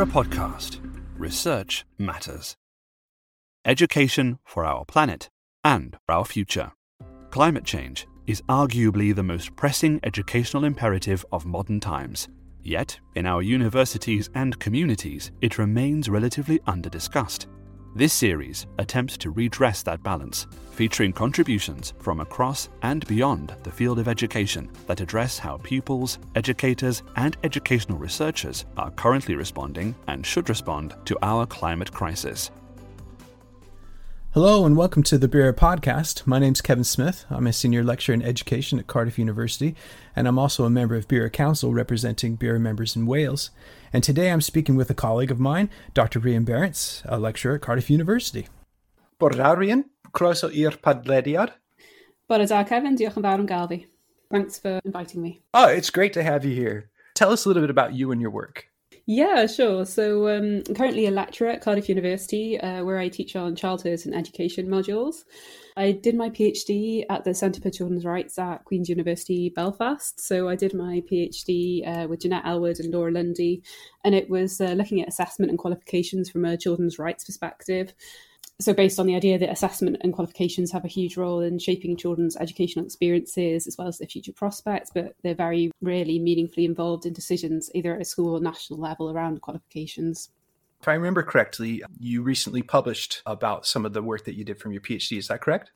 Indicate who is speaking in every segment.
Speaker 1: BERA podcast. Research matters. Education for our planet and our future. Climate change is arguably the most pressing educational imperative of modern times. Yet, in our universities and communities, it remains relatively underdiscussed. This series attempts to redress that balance, featuring contributions from across and beyond the field of education that address how pupils, educators, and educational researchers are currently responding and should respond to our climate crisis.
Speaker 2: Hello and welcome to the BERA podcast. My name is Kevin Smith. I'm a senior lecturer in education at Cardiff University, and I'm also a member of BERA Council representing BERA members in Wales. And today I'm speaking with a colleague of mine, Dr. Rhian Barrance, a lecturer at Cardiff University.
Speaker 3: Bore da, Croeso i'r padlediad.
Speaker 4: Bore da, Kevin. Diolch yn fawr am gael. Thanks for inviting me.
Speaker 3: Oh, it's great to have you here. Tell us a little bit about you and your work.
Speaker 4: Yeah, sure. So um, I'm currently a lecturer at Cardiff University, uh, where I teach on childhood and education modules. I did my PhD at the Centre for Children's Rights at Queen's University Belfast. So I did my PhD uh, with Jannette Elwood and Laura Lundy, and it was uh, looking at assessment and qualifications from a children's rights perspective so based on the idea that assessment and qualifications have a huge role in shaping children's educational experiences as well as their future prospects but they're very rarely meaningfully involved in decisions either at a school or national level around qualifications.
Speaker 3: If i remember correctly you recently published about some of the work that you did from your phd is that correct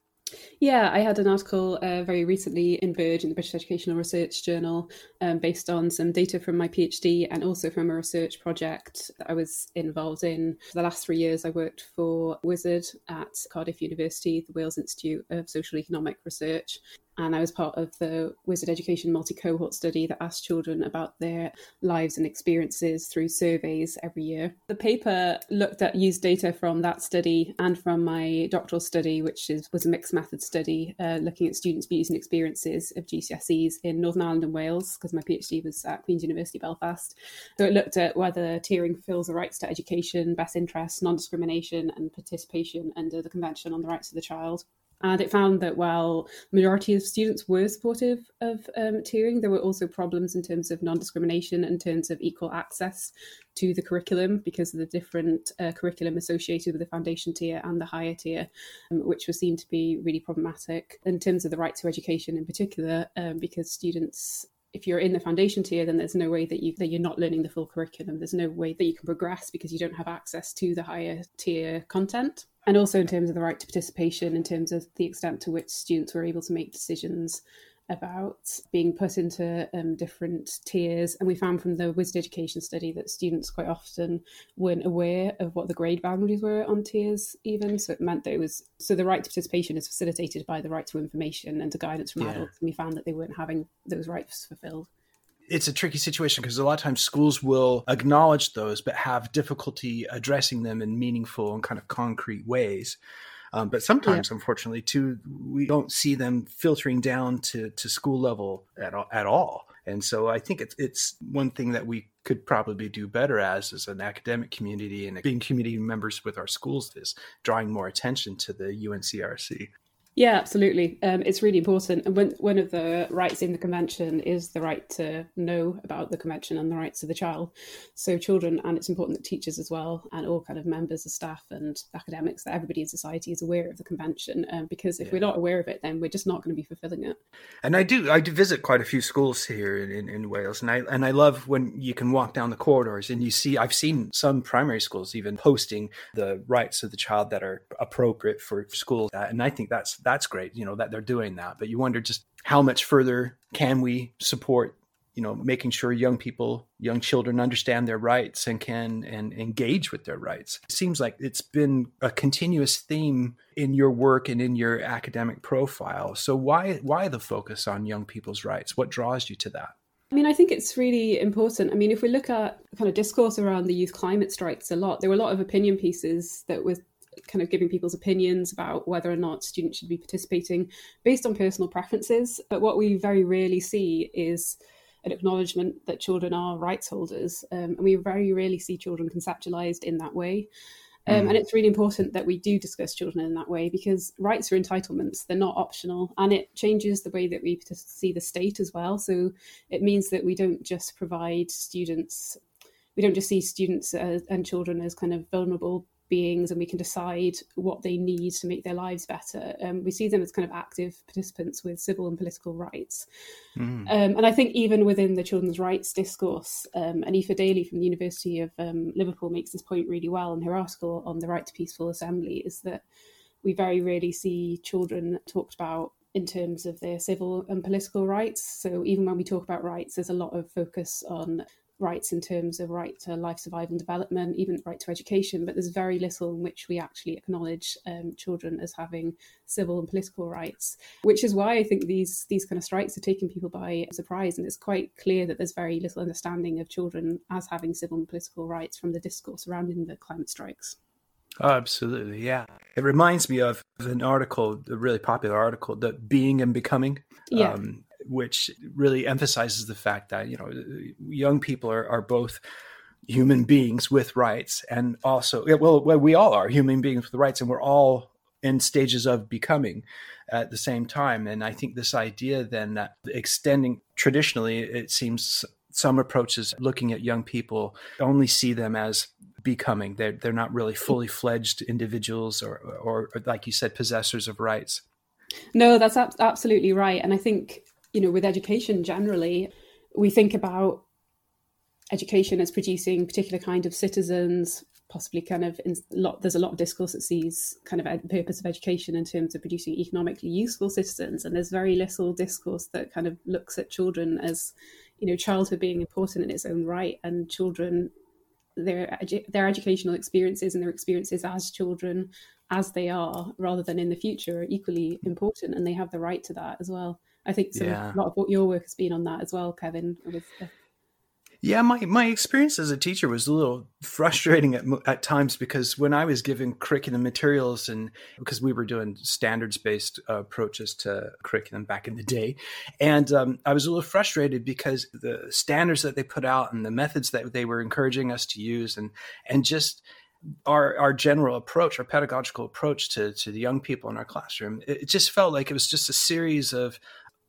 Speaker 4: yeah, I had an article uh, very recently in BERJ in the British Educational Research Journal um, based on some data from my PhD and also from a research project that I was involved in. For the last three years, I worked for WISERD at Cardiff University, the Wales Institute of Social Economic Research and I was part of the WISERD Education multi cohort study that asked children about their lives and experiences through surveys every year. The paper looked at used data from that study and from my doctoral study, which is, was a mixed method study uh, looking at students' views and experiences of GCSEs in Northern Ireland and Wales, because my PhD was at Queen's University Belfast. So it looked at whether tiering fulfills the rights to education, best interests, non discrimination, and participation under the Convention on the Rights of the Child. And it found that while majority of students were supportive of um, tiering, there were also problems in terms of non-discrimination, in terms of equal access to the curriculum because of the different uh, curriculum associated with the foundation tier and the higher tier, um, which was seen to be really problematic in terms of the right to education in particular, um, because students if you're in the foundation tier, then there's no way that you that you're not learning the full curriculum. There's no way that you can progress because you don't have access to the higher tier content and also in terms of the right to participation, in terms of the extent to which students were able to make decisions about being put into um, different tiers. And we found from the WISERD Education study that students quite often weren't aware of what the grade boundaries were on tiers, even. So it meant that it was so the right to participation is facilitated by the right to information and to guidance from yeah. adults. And we found that they weren't having those rights fulfilled
Speaker 3: it's a tricky situation because a lot of times schools will acknowledge those but have difficulty addressing them in meaningful and kind of concrete ways. Um, but sometimes, yeah. unfortunately, too, we don't see them filtering down to, to school level at all, at all. And so I think it's it's one thing that we could probably do better as as an academic community and being community members with our schools is drawing more attention to the UNCRC.
Speaker 4: Yeah, absolutely. Um, it's really important. And when, one of the rights in the convention is the right to know about the convention and the rights of the child. So children, and it's important that teachers as well, and all kind of members of staff and academics, that everybody in society is aware of the convention. Um, because if yeah. we're not aware of it, then we're just not going to be fulfilling it.
Speaker 3: And I do, I do visit quite a few schools here in, in, in Wales, and I and I love when you can walk down the corridors and you see. I've seen some primary schools even posting the rights of the child that are appropriate for schools, and I think that's that's great, you know, that they're doing that. But you wonder just how much further can we support, you know, making sure young people, young children understand their rights and can and engage with their rights. It seems like it's been a continuous theme in your work and in your academic profile. So why why the focus on young people's rights? What draws you to that?
Speaker 4: I mean, I think it's really important. I mean, if we look at kind of discourse around the youth climate strikes a lot, there were a lot of opinion pieces that were kind of giving people's opinions about whether or not students should be participating based on personal preferences. But what we very rarely see is an acknowledgement that children are rights holders. Um, and we very rarely see children conceptualized in that way. Um, mm. And it's really important that we do discuss children in that way because rights are entitlements, they're not optional. And it changes the way that we see the state as well. So it means that we don't just provide students we don't just see students as, and children as kind of vulnerable beings and we can decide what they need to make their lives better. Um, we see them as kind of active participants with civil and political rights. Mm. Um, and I think even within the children's rights discourse, um, and Aoife Daly from the University of um, Liverpool makes this point really well in her article on the right to peaceful assembly, is that we very rarely see children talked about in terms of their civil and political rights. So even when we talk about rights, there's a lot of focus on rights in terms of right to life survival and development, even right to education, but there's very little in which we actually acknowledge um, children as having civil and political rights, which is why I think these these kind of strikes are taking people by surprise, and it's quite clear that there's very little understanding of children as having civil and political rights from the discourse surrounding the climate strikes.
Speaker 3: Oh, absolutely. Yeah. It reminds me of an article, a really popular article, the Being and Becoming.
Speaker 4: Yeah. Um,
Speaker 3: which really emphasizes the fact that you know young people are, are both human beings with rights and also well, well we all are human beings with rights and we're all in stages of becoming at the same time and i think this idea then that extending traditionally it seems some approaches looking at young people only see them as becoming. They're, they're not really fully fledged individuals or, or, or like you said possessors of rights.
Speaker 4: No that's ab- absolutely right. And i think you know, with education generally, we think about education as producing particular kind of citizens, possibly kind of in lot. There's a lot of discourse that sees kind of the purpose of education in terms of producing economically useful citizens, and there's very little discourse that kind of looks at children as, you know, childhood being important in its own right, and children their their educational experiences and their experiences as children as they are rather than in the future are equally important and they have the right to that as well I think some, yeah. a lot of what your work has been on that as well, Kevin. With.
Speaker 3: Yeah, my, my experience as a teacher was a little frustrating at, at times because when I was given curriculum materials and because we were doing standards based uh, approaches to curriculum back in the day, and um, I was a little frustrated because the standards that they put out and the methods that they were encouraging us to use and and just our our general approach, our pedagogical approach to to the young people in our classroom, it, it just felt like it was just a series of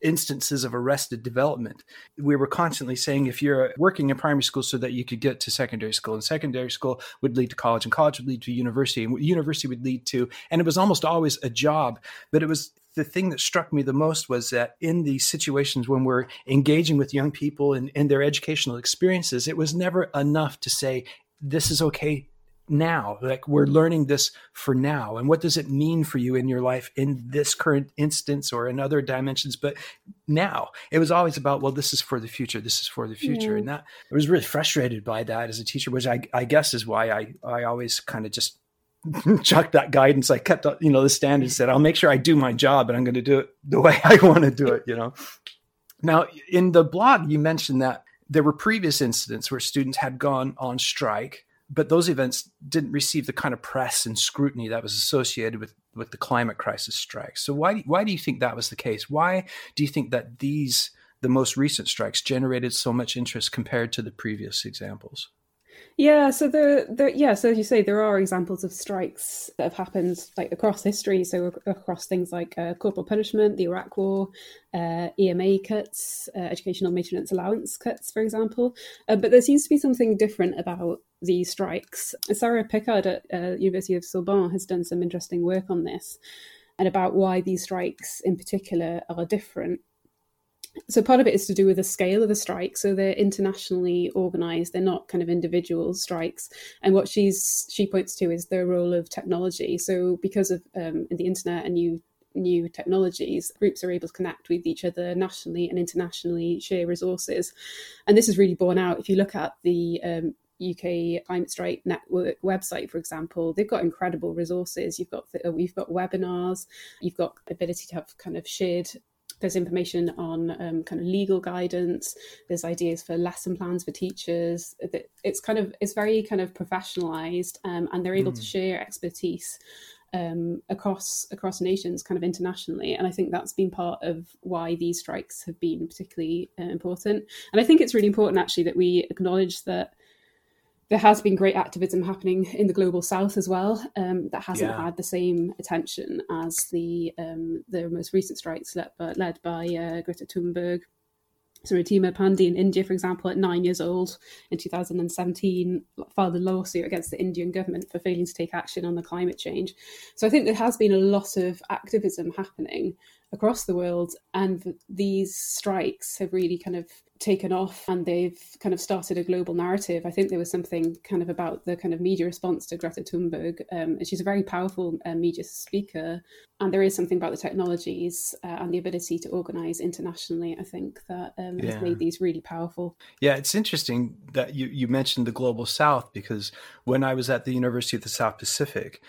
Speaker 3: instances of arrested development. We were constantly saying if you're working in primary school so that you could get to secondary school, and secondary school would lead to college, and college would lead to university, and university would lead to, and it was almost always a job. But it was the thing that struck me the most was that in these situations when we're engaging with young people and, and their educational experiences, it was never enough to say, this is okay now like we're learning this for now. And what does it mean for you in your life in this current instance or in other dimensions? But now it was always about well this is for the future this is for the future. Yeah. and that i was really frustrated by that as a teacher which i, I guess is why i i always kind of just chucked that guidance. I kept you know the standard said i'll make sure i do my job and i'm going to do it the way i want to do it you know? Now in the blog you mentioned that there were previous incidents where students had gone on strike but those events didn't receive the kind of press and scrutiny that was associated with, with the climate crisis strikes. So why why do you think that was the case? Why do you think that these the most recent strikes generated so much interest compared to the previous examples?
Speaker 4: Yeah, so the, the yeah, so as you say, there are examples of strikes that have happened like across history. So across things like uh, corporal punishment, the Iraq War, uh, EMA cuts, uh, educational maintenance allowance cuts, for example. Uh, but there seems to be something different about these strikes. Sarah Pickard at uh, University of Sorbonne has done some interesting work on this and about why these strikes in particular are different so part of it is to do with the scale of the strike so they're internationally organized. They're not kind of individual strikes. And what she's she points to is the role of technology. So because of um, the internet and new new technologies groups are able to connect with each other nationally and internationally share resources. And this is really borne out. If you look at the um, UK Climate Strike Network website, for example, they've got incredible resources. You've got we've got webinars, you've got ability to have kind of shared there's information on um, kind of legal guidance there's ideas for lesson plans for teachers it's kind of it's very kind of professionalized um, and they're able mm. to share expertise um, across across nations kind of internationally and i think that's been part of why these strikes have been particularly uh, important and i think it's really important actually that we acknowledge that there has been great activism happening in the global south as well um, that hasn't yeah. had the same attention as the um, the most recent strikes led by, led by uh, Greta Thunberg So Ridhima Pandey in India, for example, at nine years old in 2017, filed a lawsuit against the Indian government for failing to take action on the climate change. So I think there has been a lot of activism happening across the world, and these strikes have really kind of taken off and they've kind of started a global narrative. I think there was something kind of about the kind of media response to Greta Thunberg. Um, and she's a very powerful uh, media speaker. And there is something about the technologies uh, and the ability to organize internationally, I think, that um, yeah. has made these really powerful.
Speaker 3: Yeah, it's interesting that you, you mentioned the global south because when I was at the University of the South Pacific,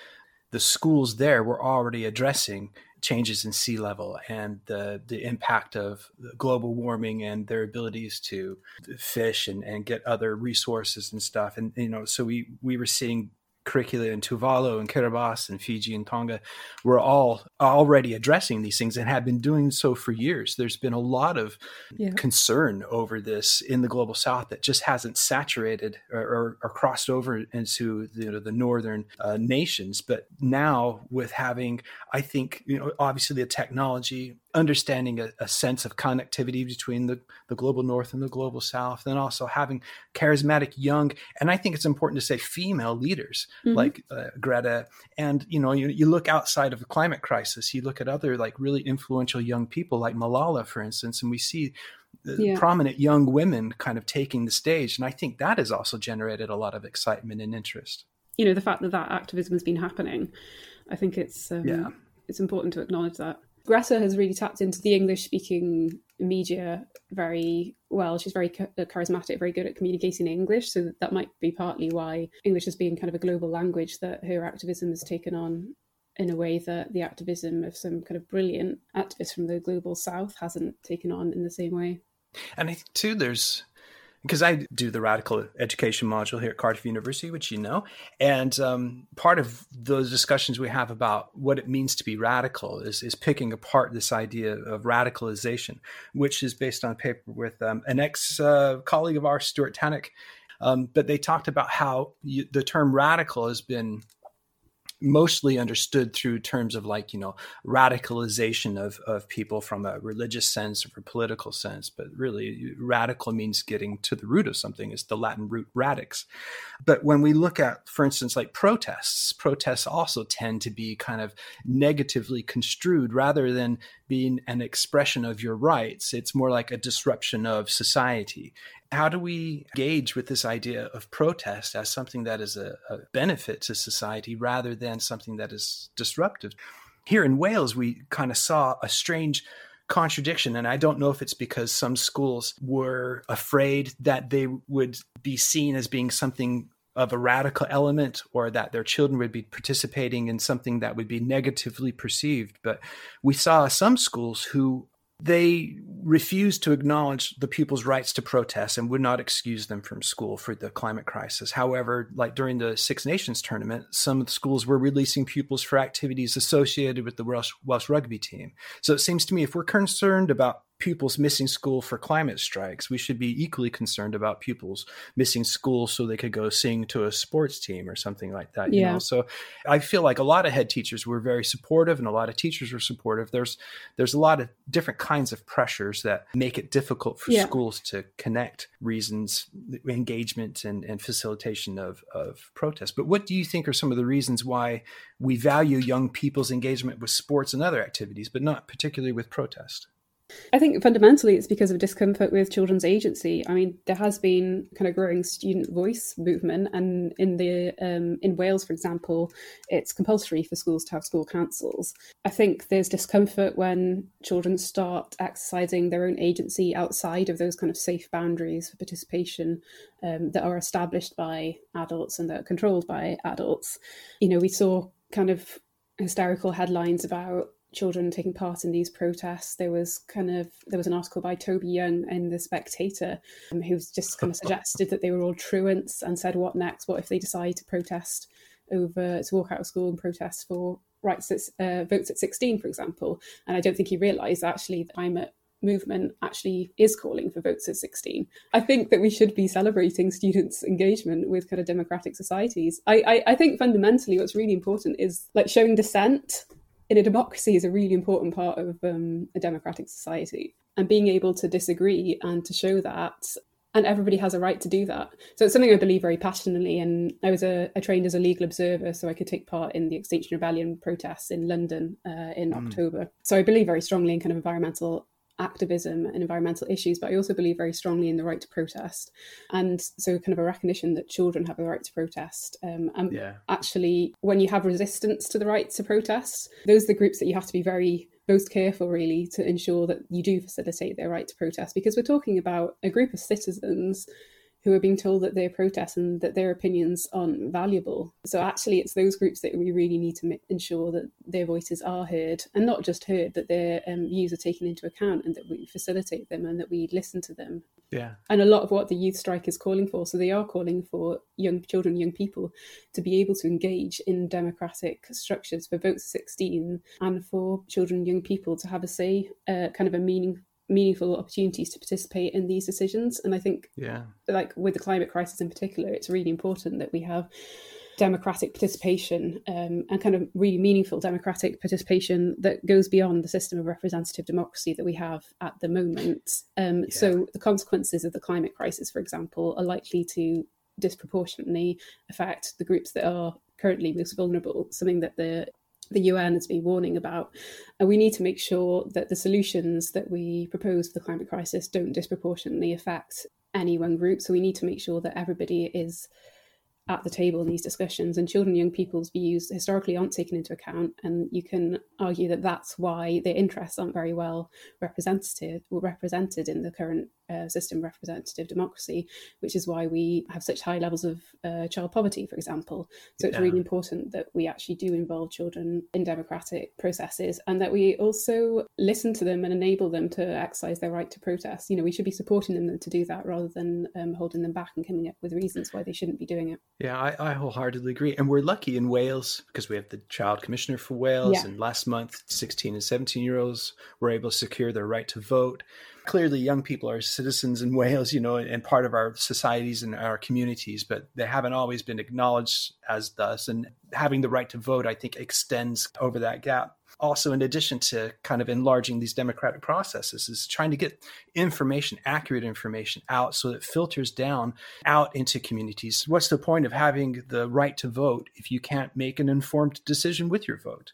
Speaker 3: the schools there were already addressing changes in sea level and the the impact of global warming and their abilities to fish and, and get other resources and stuff. And you know so we we were seeing curricula in Tuvalu and Kiribati and Fiji and Tonga were all already addressing these things and have been doing so for years. There's been a lot of yeah. concern over this in the global south that just hasn't saturated or, or, or crossed over into the, you know, the northern uh, nations. But now with having, I think, you know, obviously the technology understanding a, a, sense of connectivity between the, the global north and the global south, and also having charismatic young, and I think it's important to say female leaders mm-hmm. like uh, Greta. And, you know, you, you look outside of the climate crisis, you look at other like really influential young people like Malala, for instance, and we see yeah. prominent young women kind of taking the stage. And I think that has also generated a lot of excitement and interest.
Speaker 4: You know, the fact that that activism has been happening, I think it's um, yeah. it's important to acknowledge that. Greta has really tapped into the English speaking media very well. She's very uh, charismatic, very good at communicating in English. So that might be partly why English has been kind of a global language that her activism has taken on in a way that the activism of some kind of brilliant activists from the global south hasn't taken on in the same way.
Speaker 3: And I think, too, there's because I do the radical education module here at Cardiff University, which you know. And um, part of those discussions we have about what it means to be radical is, is picking apart this idea of radicalization, which is based on a paper with um, an ex uh, colleague of ours, Stuart Tannock. Um, but they talked about how you, the term radical has been mostly understood through terms of like you know radicalization of, of people from a religious sense or a political sense but really radical means getting to the root of something is the latin root radix. But when we look at for instance like protests protests also tend to be kind of negatively construed. Rather than being an expression of your rights it's more like a disruption of society how do we engage with this idea of protest as something that is a, a benefit to society rather than something that is disruptive? Here in Wales, we kind of saw a strange contradiction. And I don't know if it's because some schools were afraid that they would be seen as being something of a radical element or that their children would be participating in something that would be negatively perceived. But we saw some schools who they refused to acknowledge the pupils' rights to protest and would not excuse them from school for the climate crisis. However, like during the Six Nations tournament, some of the schools were releasing pupils for activities associated with the Welsh, Welsh rugby team. So it seems to me if we're concerned about pupils missing school for climate strikes. We should be equally concerned about pupils missing school so they could go sing to a sports team or something like that. Yeah. You know? So I feel like a lot of head teachers were very supportive and a lot of teachers were supportive. There's there's a lot of different kinds of pressures that make it difficult for yeah. schools to connect reasons, engagement and, and facilitation of, of protest. But what do you think are some of the reasons why we value young people's engagement with sports and other activities, but not particularly with protest?
Speaker 4: I think fundamentally it's because of discomfort with children's agency. I mean, there has been kind of growing student voice movement, and in the um, in Wales, for example, it's compulsory for schools to have school councils. I think there's discomfort when children start exercising their own agency outside of those kind of safe boundaries for participation um, that are established by adults and that are controlled by adults. You know, we saw kind of hysterical headlines about children taking part in these protests. There was kind of there was an article by Toby Young in the Spectator um, who just kind of suggested that they were all truants and said, "What next? What if they decide to protest over to walk out of school and protest for rights at uh, votes at 16, for example?" And I don't think he realised actually the climate movement actually is calling for votes at 16. I think that we should be celebrating students' engagement with kind of democratic societies. I, I, I think fundamentally what's really important is like showing dissent in a democracy is a really important part of um, a democratic society. and being able to disagree and to show that and everybody has a right to do that. So it's something I believe very passionately. And I was a, a trained as a legal observer, so I could take part in the Extinction Rebellion protests in London uh, in mm. October. So I believe very strongly in kind of environmental activism and environmental issues, but I also believe very strongly in the right to protest. And so, kind of a recognition that children have the right to protest. Um, and yeah. actually, when you have resistance to the right to protest, those are the groups that you have to be very most careful, really, to ensure that you do facilitate their right to protest because we're talking about a group of citizens who are being told that their protests and that their opinions aren't valuable. So actually, it's those groups that we really need to ensure that their voices are heard, and not just heard, that their um, views are taken into account, and that we facilitate them and that we listen to them.
Speaker 3: Yeah.
Speaker 4: And a lot of what the youth strike is calling for, so they are calling for young children, young people, to be able to engage in democratic structures for votes 16, and for children, young people to have a say, uh, kind of a meaning meaningful opportunities to participate in these decisions. And I think,
Speaker 3: yeah,
Speaker 4: like with the climate crisis in particular, it's really important that we have democratic participation um, and kind of really meaningful democratic participation that goes beyond the system of representative democracy that we have at the moment. Um, yeah. So the consequences of the climate crisis, for example, are likely to disproportionately affect the groups that are currently most vulnerable, something that the the UN has been warning about. And we need to make sure that the solutions that we propose for the climate crisis don't disproportionately affect any one group. So we need to make sure that everybody is at the table in these discussions and children and young people's views historically aren't taken into account and you can argue that that's why their interests aren't very well represented or represented in the current uh, system representative democracy, which is why we have such high levels of uh, child poverty, for example. So it's yeah. really important that we actually do involve children in democratic processes and that we also listen to them and enable them to exercise their right to protest. You know, we should be supporting them to do that rather than um, holding them back and coming up with reasons why they shouldn't be doing it.
Speaker 3: Yeah, I, I wholeheartedly agree. And we're lucky in Wales because we have the Child Commissioner for Wales, yeah. and last month, 16 and 17 year olds were able to secure their right to vote clearly young people are citizens in Wales, you know, and part of our societies and our communities, but they haven't always been acknowledged as thus. And having the right to vote, I think, extends over that gap. Also, in addition to kind of enlarging these democratic processes, is trying to get information, accurate information out so that it filters down out into communities. What's the point of having the right to vote if you can't make an informed decision with your vote?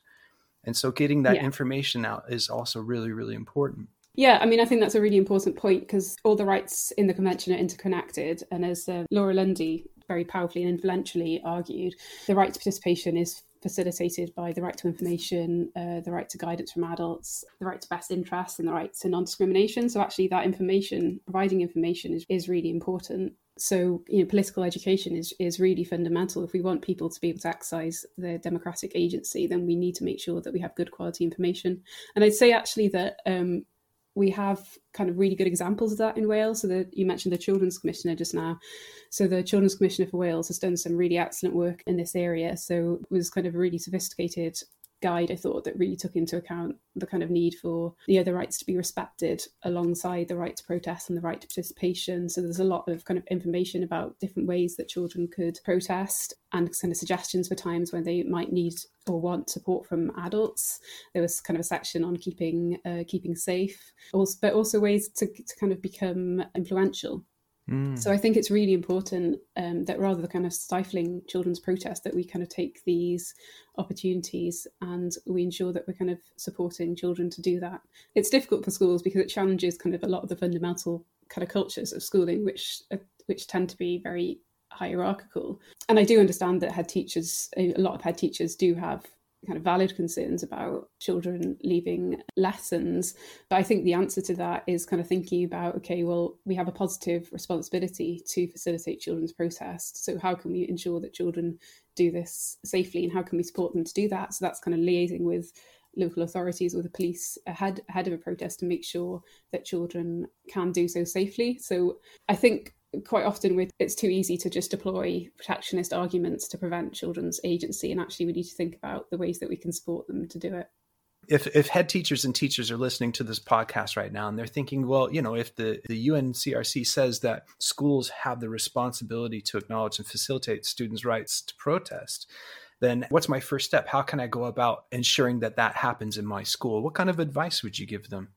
Speaker 3: And so getting that yeah. information out is also really, really important.
Speaker 4: Yeah, I mean, I think that's a really important point because all the rights in the convention are interconnected. And as uh, Laura Lundy very powerfully and influentially argued, the right to participation is facilitated by the right to information, uh, the right to guidance from adults, the right to best interest, and the right to non discrimination. So, actually, that information, providing information, is, is really important. So, you know, political education is, is really fundamental. If we want people to be able to exercise their democratic agency, then we need to make sure that we have good quality information. And I'd say actually that um, we have kind of really good examples of that in Wales. So the, you mentioned the Children's Commissioner just now. So the Children's Commissioner for Wales has done some really excellent work in this area. So it was kind of a really sophisticated guide, I thought, that really took into account the kind of need for the other rights to be respected alongside the right to protest and the right to participation. So there's a lot of kind of information about different ways that children could protest and kind of suggestions for times when they might need or want support from adults. There was kind of a section on keeping uh, keeping safe, also, but also ways to, to kind of become influential Mm. So I think it's really important um, that rather than kind of stifling children's protest, that we kind of take these opportunities and we ensure that we're kind of supporting children to do that. It's difficult for schools because it challenges kind of a lot of the fundamental kind of cultures of schooling, which uh, which tend to be very hierarchical. And I do understand that head teachers, a lot of head teachers, do have kind of valid concerns about children leaving lessons. But I think the answer to that is kind of thinking about okay, well, we have a positive responsibility to facilitate children's process. So, how can we ensure that children do this safely and how can we support them to do that? So, that's kind of liaising with local authorities or the police ahead ahead of a protest to make sure that children can do so safely. So I think quite often with it's too easy to just deploy protectionist arguments to prevent children's agency and actually we need to think about the ways that we can support them to do it.
Speaker 3: If if head teachers and teachers are listening to this podcast right now and they're thinking well you know if the the UNCRC says that schools have the responsibility to acknowledge and facilitate students rights to protest then what's my first step? How can i go about ensuring that that happens in my school? What kind of advice would you give them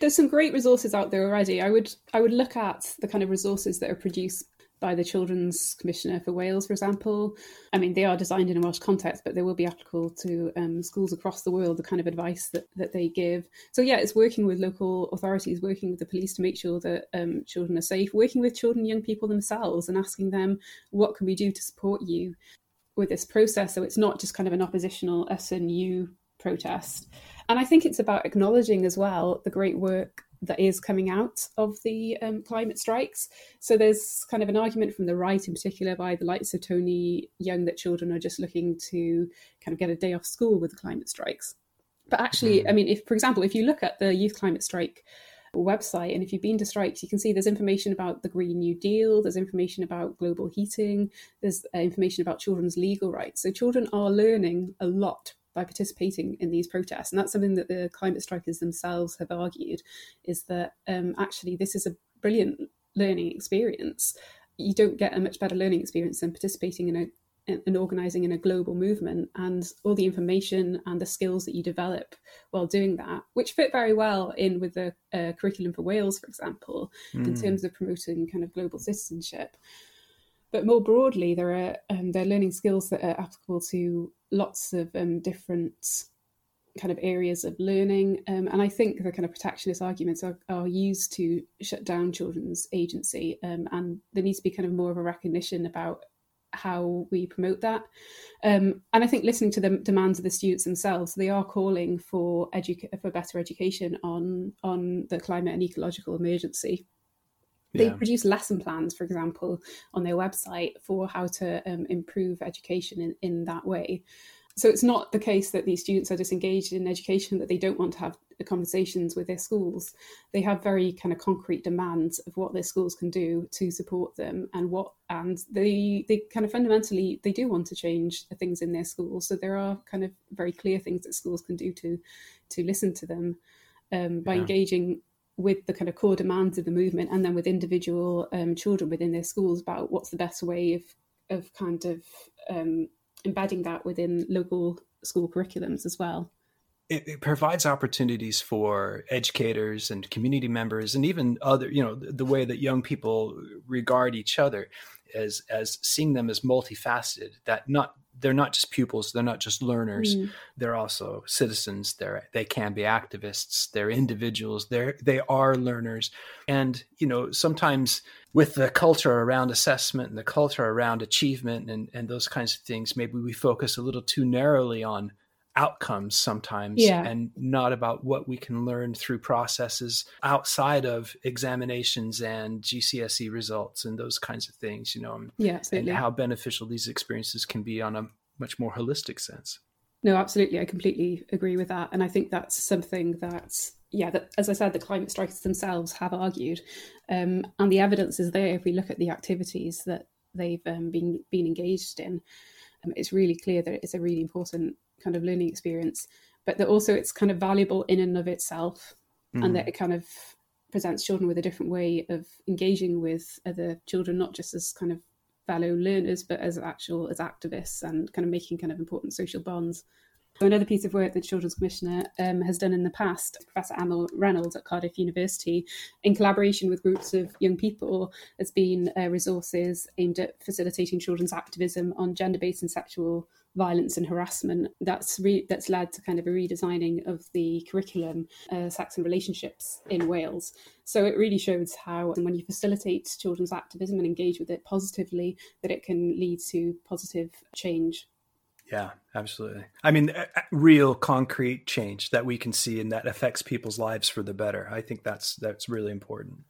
Speaker 4: there's some great resources out there already. I would I would look at the kind of resources that are produced by the Children's Commissioner for Wales, for example. I mean, they are designed in a Welsh context, but they will be applicable to um, schools across the world, the kind of advice that, that they give. So, yeah, it's working with local authorities, working with the police to make sure that um, children are safe, working with children, young people themselves, and asking them, what can we do to support you with this process? So it's not just kind of an oppositional you protest. And I think it's about acknowledging as well the great work that is coming out of the um, climate strikes. So there's kind of an argument from the right, in particular, by the likes of Tony Young, that children are just looking to kind of get a day off school with the climate strikes. But actually, mm. I mean, if for example, if you look at the youth climate strike website and if you've been to strikes you can see there's information about the green new deal there's information about global heating there's uh, information about children's legal rights so children are learning a lot by participating in these protests. And that's something that the climate strikers themselves have argued is that um, actually this is a brilliant learning experience. You don't get a much better learning experience than participating in a and organizing in a global movement and all the information and the skills that you develop while doing that which fit very well in with the uh, curriculum for wales for example mm. in terms of promoting kind of global citizenship but more broadly, there are um, they're learning skills that are applicable to lots of um, different kind of areas of learning. Um, and I think the kind of protectionist arguments are, are used to shut down children's agency. Um, and there needs to be kind of more of a recognition about how we promote that. Um, and I think listening to the demands of the students themselves, they are calling for edu- for better education on on the climate and ecological emergency. They yeah. produce lesson plans, for example, on their website for how to um, improve education in, in that way. So it's not the case that these students are disengaged in education, that they don't want to have conversations with their schools. They have very kind of concrete demands of what their schools can do to support them and what and they they kind of fundamentally they do want to change the things in their schools. So there are kind of very clear things that schools can do to to listen to them um, by yeah. engaging with the kind of core demands of the movement and then with individual um, children within their schools about what's the best way of of kind of um, embedding that within local school curriculums as well.
Speaker 3: It, it, provides opportunities for educators and community members and even other you know the, the way that young people regard each other as as seeing them as multifaceted that not they're not just pupils they're not just learners mm. they're also citizens they're they can be activists they're individuals they're they are learners and you know sometimes with the culture around assessment and the culture around achievement and and those kinds of things maybe we focus a little too narrowly on outcomes sometimes yeah. and not about what we can learn through processes outside of examinations and GCSE results and those kinds of things, you know,
Speaker 4: yeah, absolutely.
Speaker 3: and how beneficial these experiences can be on a much more holistic sense.
Speaker 4: No, absolutely. I completely agree with that. And I think that's something that, yeah, that, as I said, the climate strikers themselves have argued. Um, and the evidence is there if we look at the activities that they've um, been, been engaged in. Um, it's really clear that it's a really important kind of learning experience, but that also it's kind of valuable in and of itself, mm. and that it kind of presents children with a different way of engaging with other children, not just as kind of fellow learners, but as actual as activists and kind of making kind of important social bonds. So Another piece of work that Children's Commissioner um, has done in the past, Professor Emma Reynolds at Cardiff University, in collaboration with groups of young people, has been uh, resources aimed at facilitating children's activism on gender-based and sexual violence and harassment. That's re- that's led to kind of a redesigning of the curriculum, uh, sex and relationships in Wales. So it really shows how when you facilitate children's activism and engage with it positively, that it can lead to positive change.
Speaker 3: Yeah, absolutely. I mean, real concrete change that we can see and that affects people's lives for the better. I think that's that's really important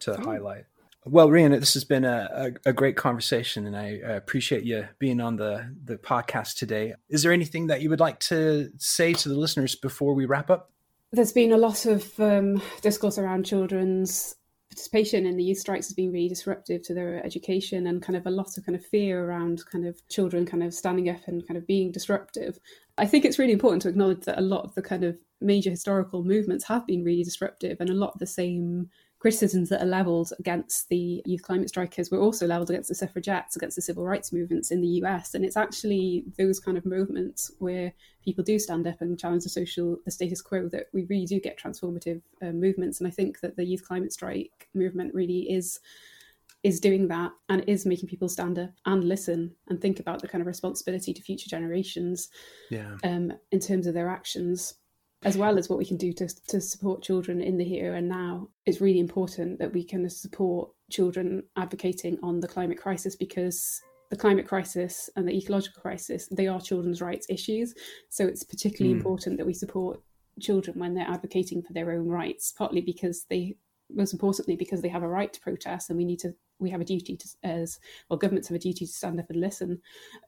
Speaker 3: to oh. highlight. Well, Rhian, this has been a, a, a, great conversation, and I appreciate you being on the the podcast today. Is there anything that you would like to say to the listeners before we wrap up?
Speaker 4: There's been a lot of um, discourse around children's participation in the youth strikes has been really disruptive to their education and kind of a lot of kind of fear around kind of children kind of standing up and kind of being disruptive. I think it's really important to acknowledge that a lot of the kind of major historical movements have been really disruptive and a lot of the same criticisms that are levelled against the youth climate strikers were also levelled against the suffragettes, against the civil rights movements in the US. And it's actually those kind of movements where people do stand up and challenge the social, the status quo that we really do get transformative uh, movements. And I think that the youth climate strike movement really is is doing that and is making people stand up and listen and think about the kind of responsibility to future generations
Speaker 3: yeah.
Speaker 4: um, in terms of their actions as well as what we can do to, to support children in the here and now, it's really important that we can support children advocating on the climate crisis because the climate crisis and the ecological crisis, they are children's rights issues. So it's particularly mm. important that we support children when they're advocating for their own rights, partly because they most importantly because they have a right to protest and we need to we have a duty to as well governments have a duty to stand up and listen.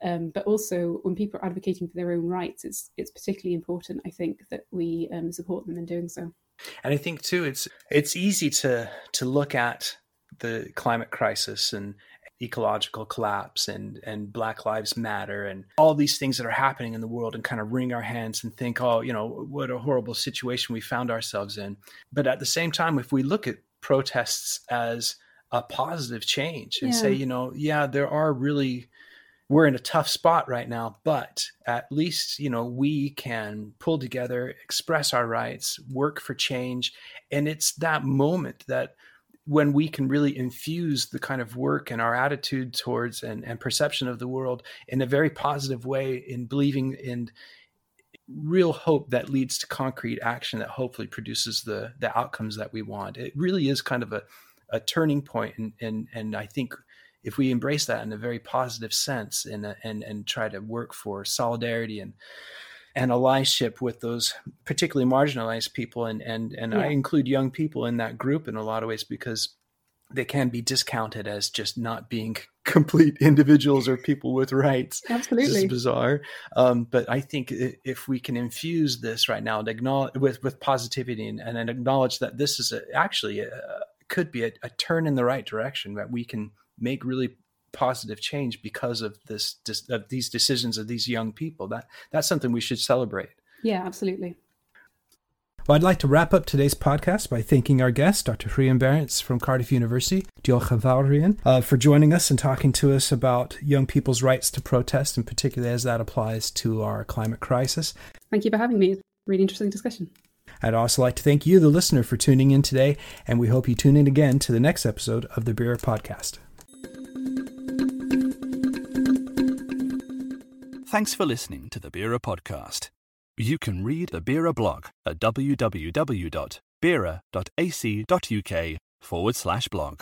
Speaker 4: Um, but also when people are advocating for their own rights it's it's particularly important i think that we um, support them in doing so.
Speaker 3: And i think too it's it's easy to to look at the climate crisis and ecological collapse and and black lives matter and all these things that are happening in the world and kind of wring our hands and think oh you know what a horrible situation we found ourselves in but at the same time if we look at protests as a positive change and yeah. say you know yeah there are really we're in a tough spot right now but at least you know we can pull together express our rights work for change and it's that moment that when we can really infuse the kind of work and our attitude towards and, and perception of the world in a very positive way in believing in real hope that leads to concrete action that hopefully produces the the outcomes that we want. It really is kind of a, a turning point and, and and i think if we embrace that in a very positive sense and and and try to work for solidarity and and allyship with those particularly marginalized people and and and yeah. I include young people in that group in a lot of ways because they can be discounted as just not being complete individuals or people with rights.
Speaker 4: Absolutely,
Speaker 3: it's bizarre. Um, but I think if we can infuse this right now and acknowledge, with with positivity and, and acknowledge that this is a, actually a, could be a, a turn in the right direction that we can make really positive change because of this of these decisions of these young people. That that's something we should celebrate.
Speaker 4: Yeah, absolutely.
Speaker 2: Well, I'd like to wrap up today's podcast by thanking our guest, Dr. Rhian Barrance from Cardiff University, Diolch uh, for joining us and talking to us about young people's rights to protest, and particularly as that applies to our climate crisis.
Speaker 4: Thank you for having me. Really interesting discussion.
Speaker 2: I'd also like to thank you, the listener, for tuning in today, and we hope you tune in again to the next episode of the BERA Podcast.
Speaker 1: Thanks for listening to the BERA podcast. You can read the BERA blog at www.bera.ac.uk forward slash blog.